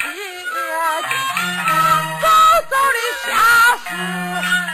爹，早早的下山。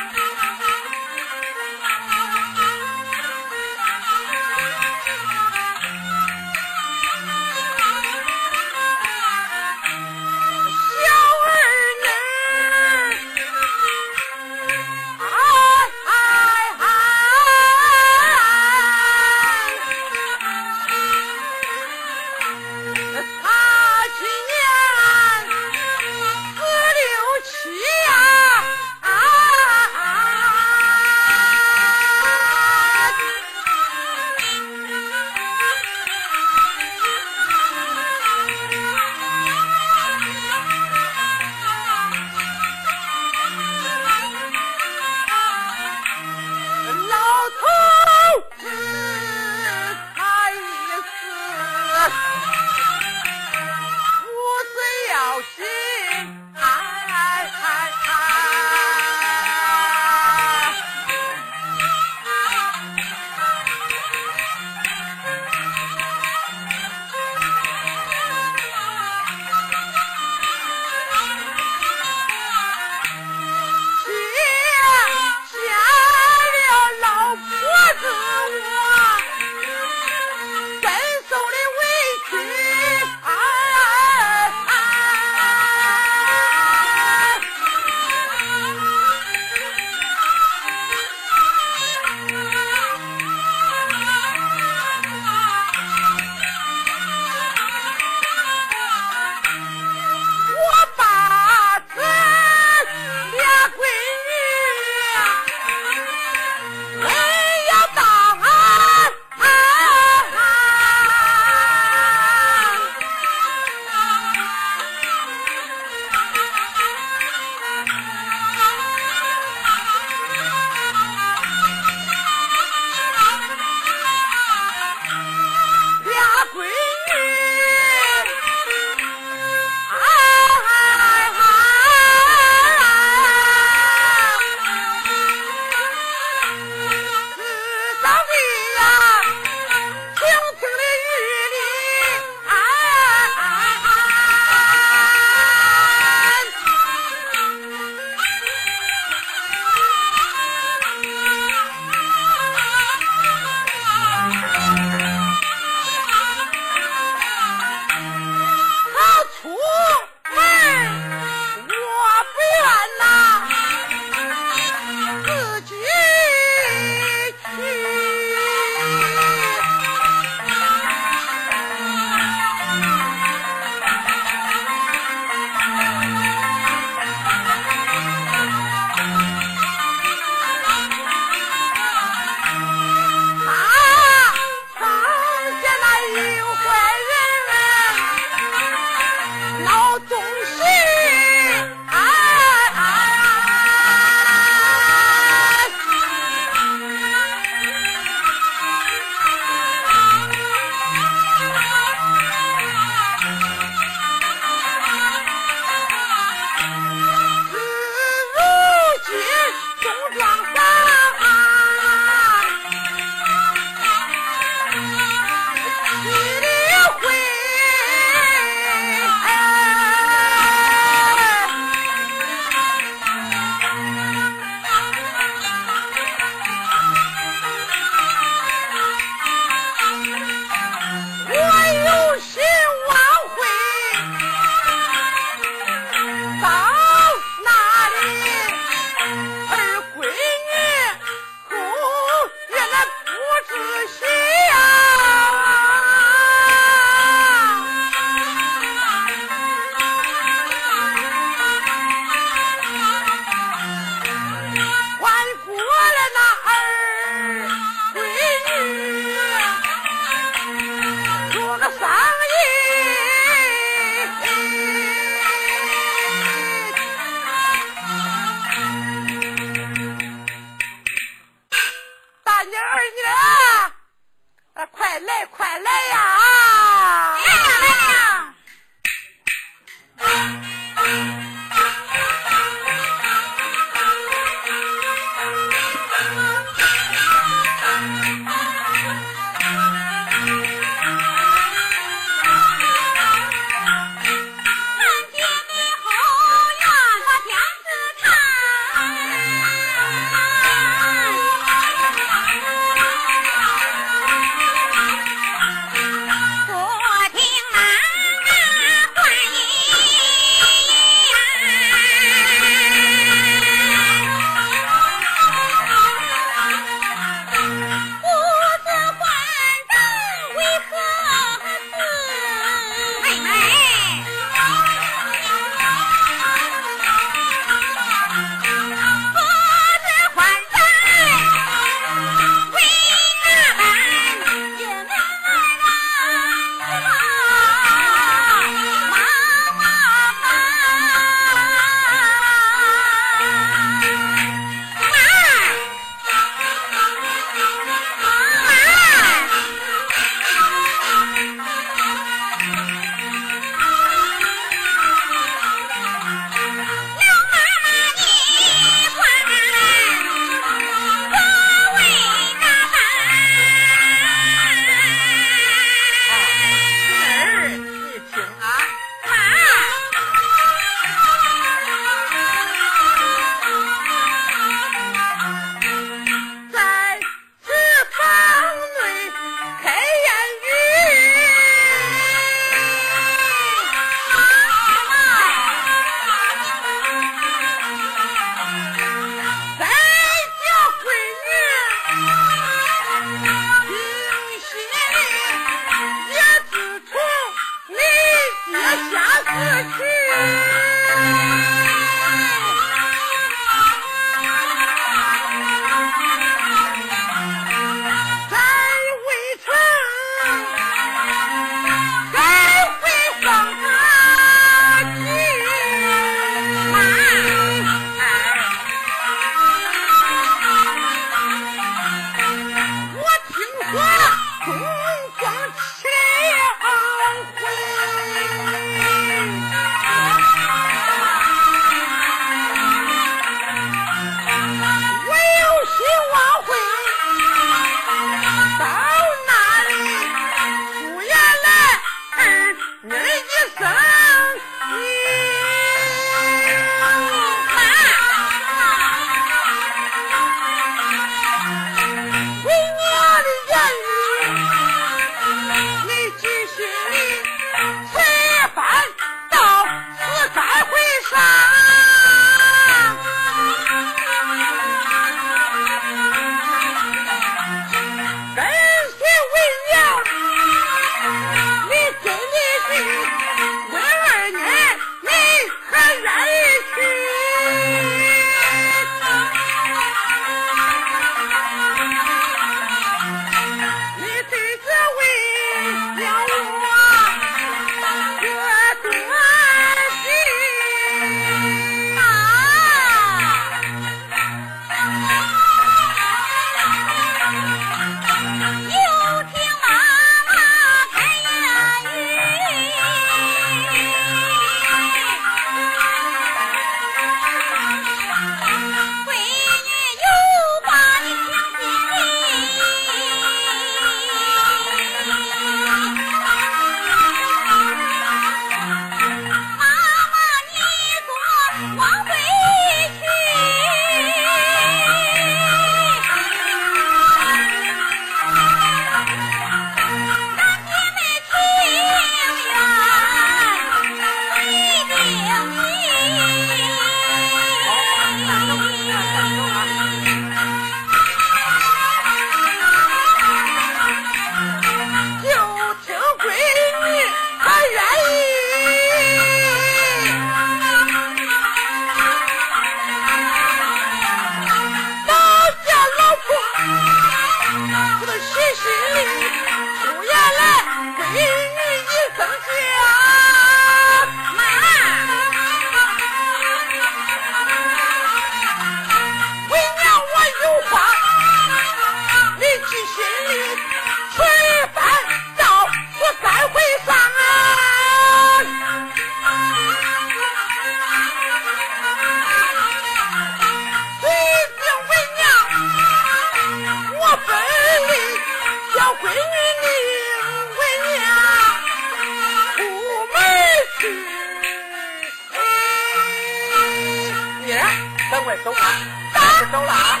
等会儿收摊走了啊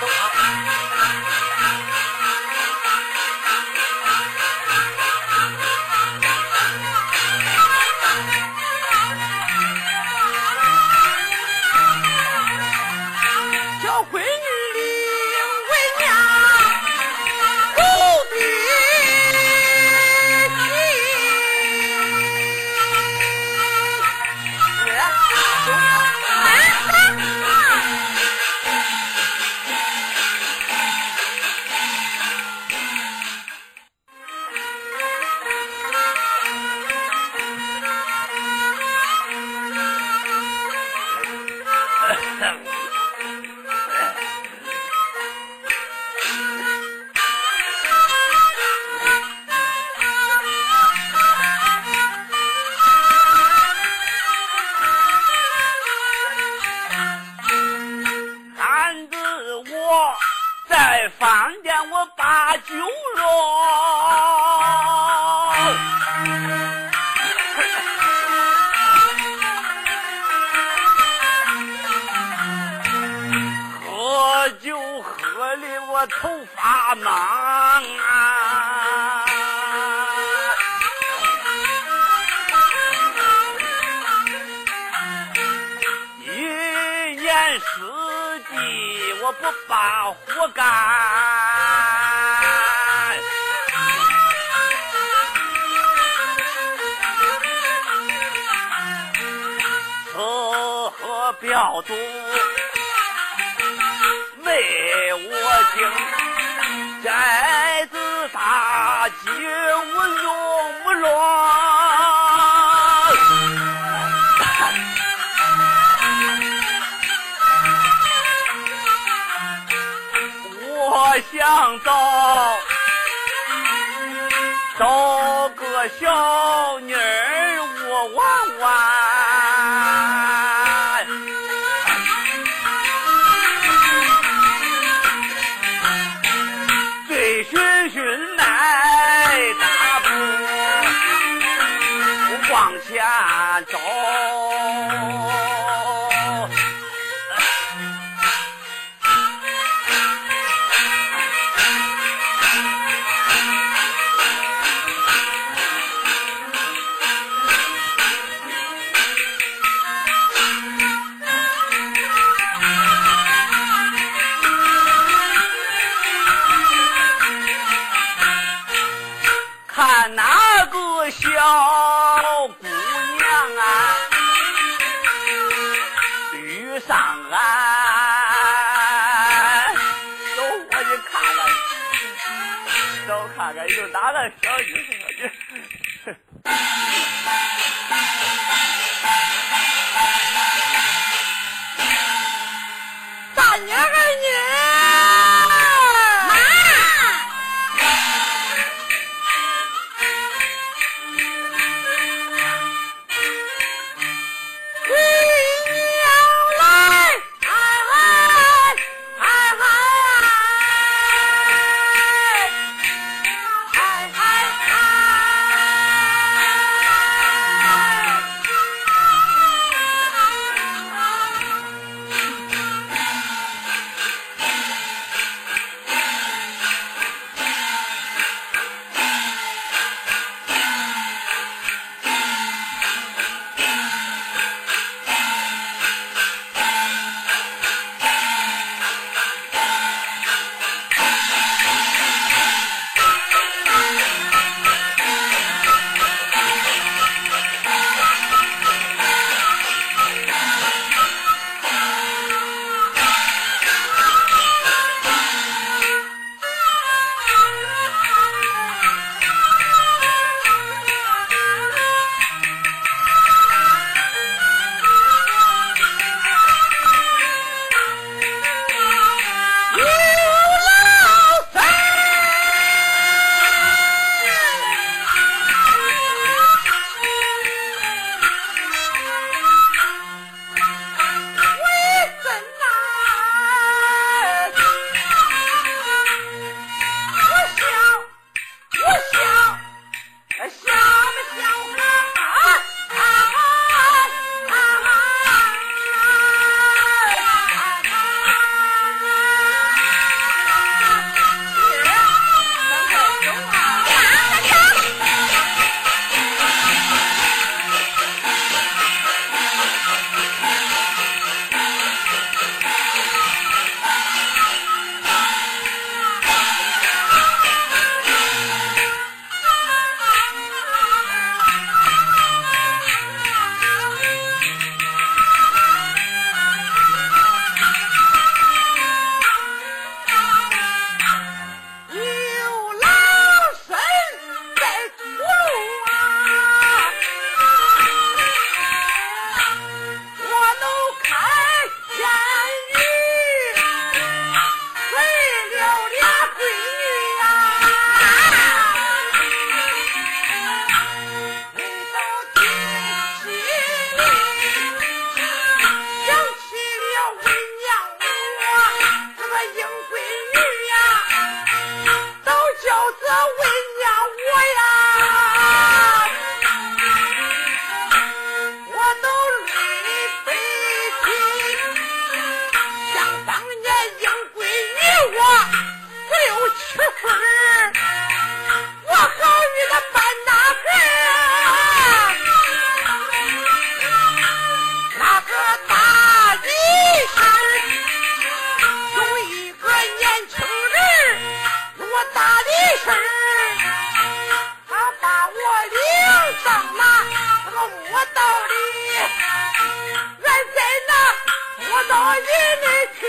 走摊儿把酒了，喝酒喝的我头发忙。一年四季我不把活干。小主，没我精，寨子大，鸡我用不落。我想找。找个小妮儿。到夜里。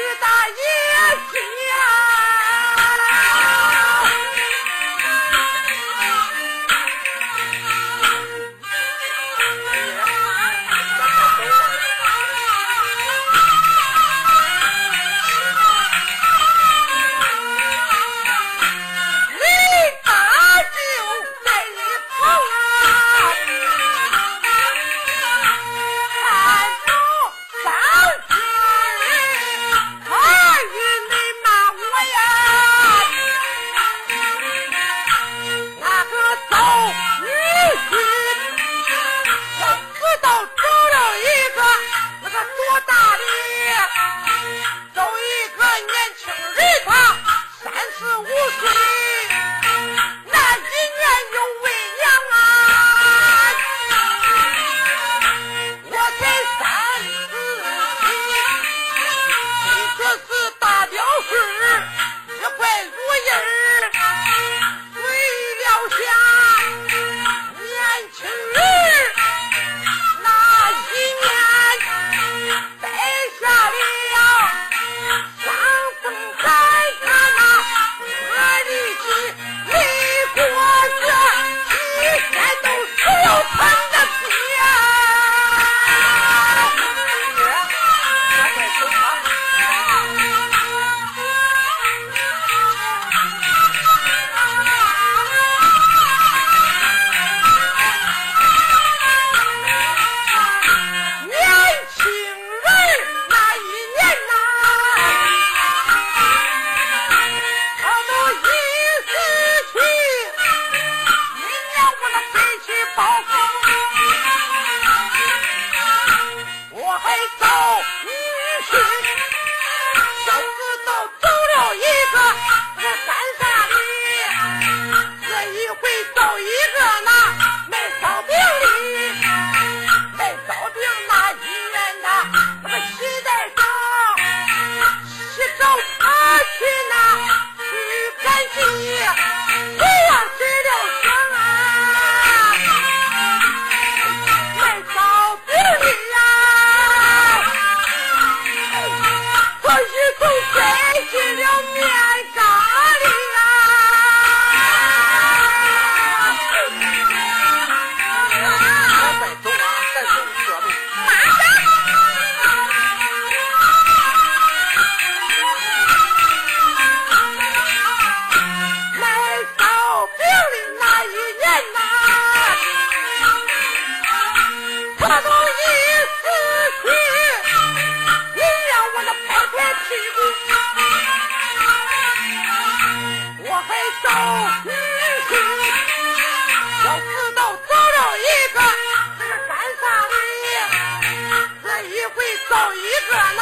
就一个那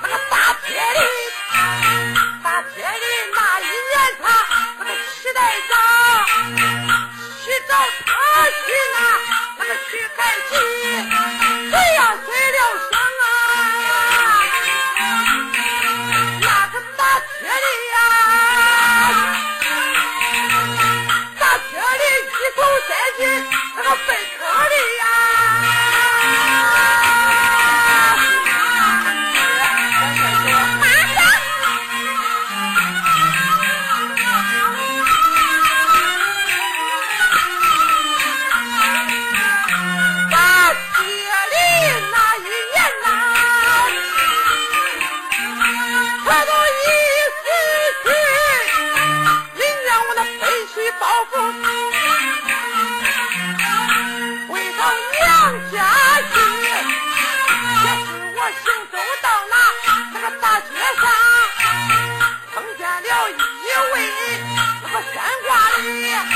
那个大铁的，大铁的那一年他那个时代早，去找他去那那个去干去，谁呀谁了伤啊？那个大铁的呀，大铁的一头栽进那个坟。穿花里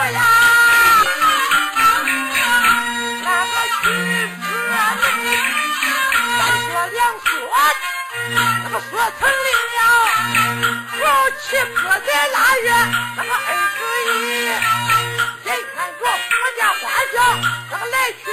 我呀，那个娶媳妇，咱说两说，那个说成了。好气哥在腊月那个二十一，眼看着我家花轿那个来去。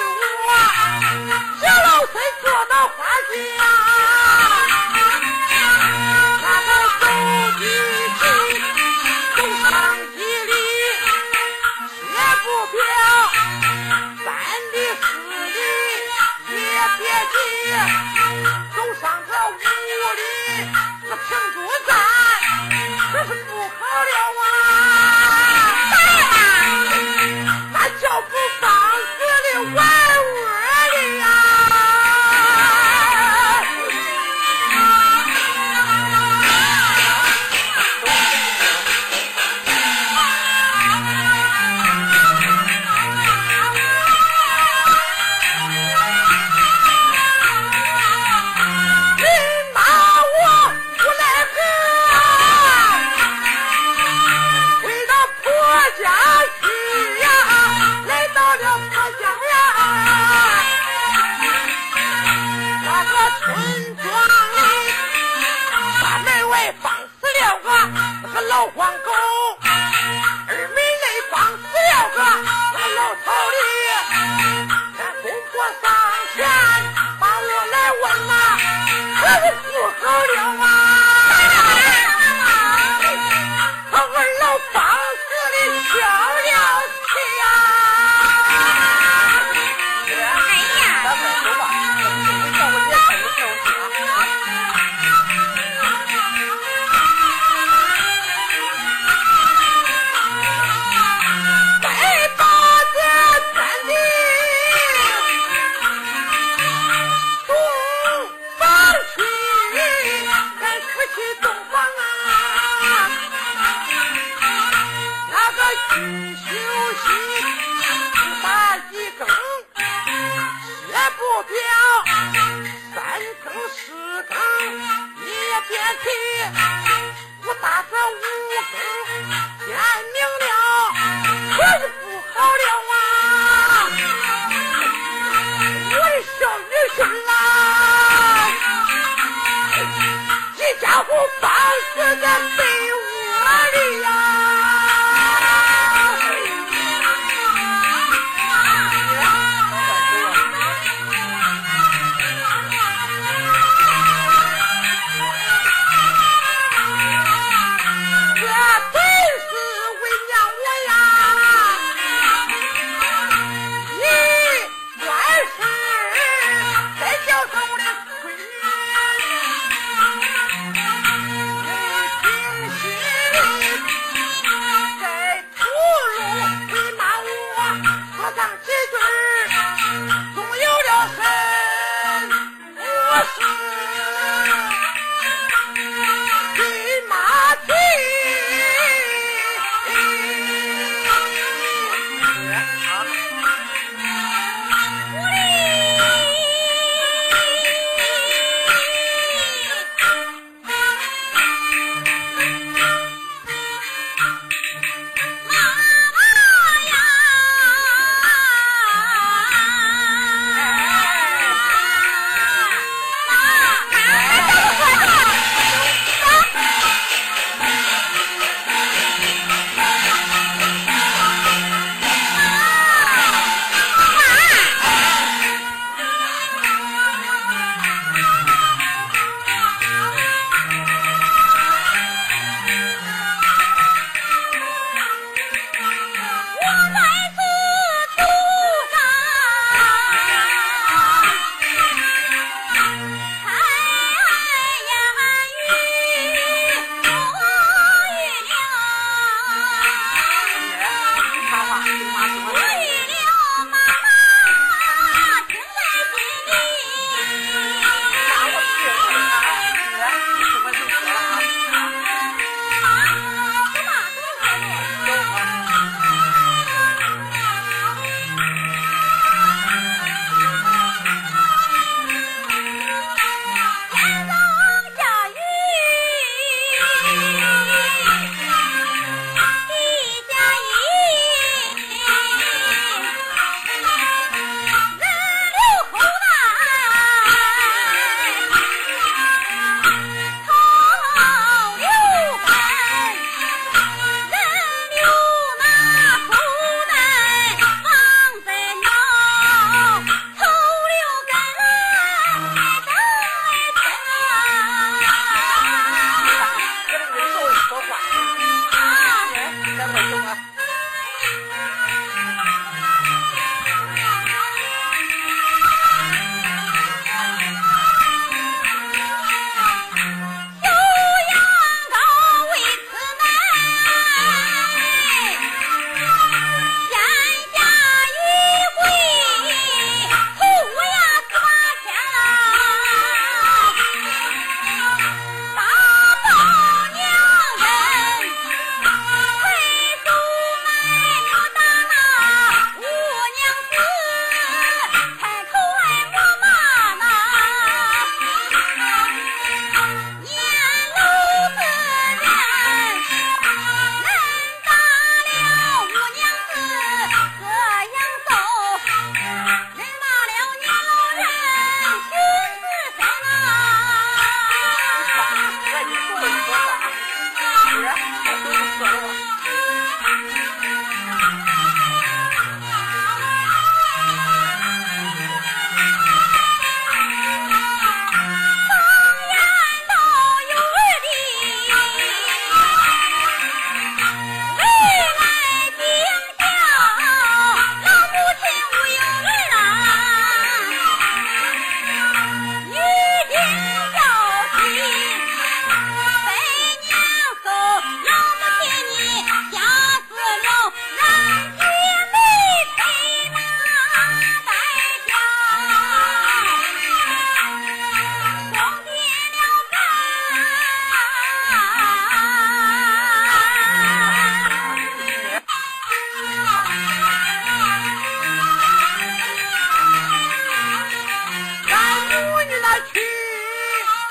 我你那去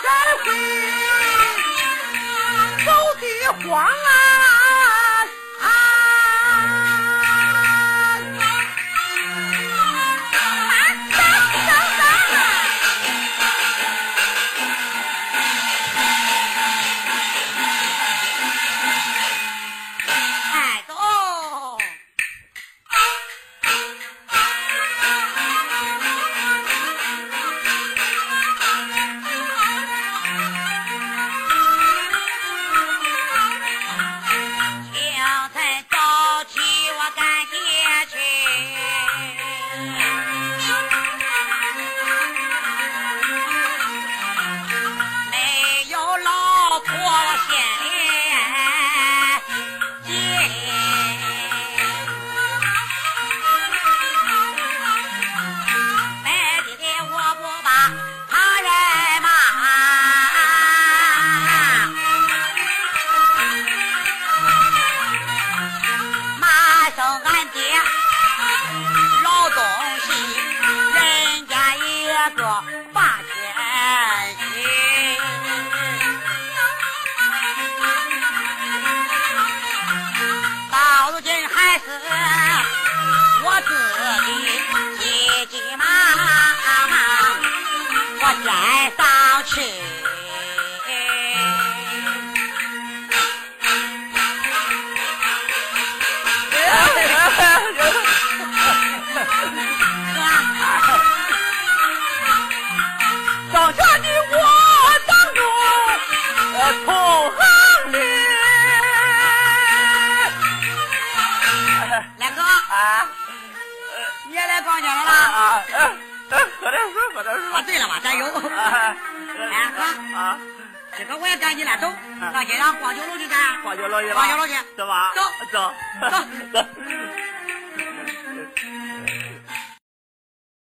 再回，走的慌啊！了吧，咱有。啊哎哥啊，今个我也赶紧来，走，上街上逛酒楼去干。逛酒楼去吧。逛酒楼去走吧。走走走走。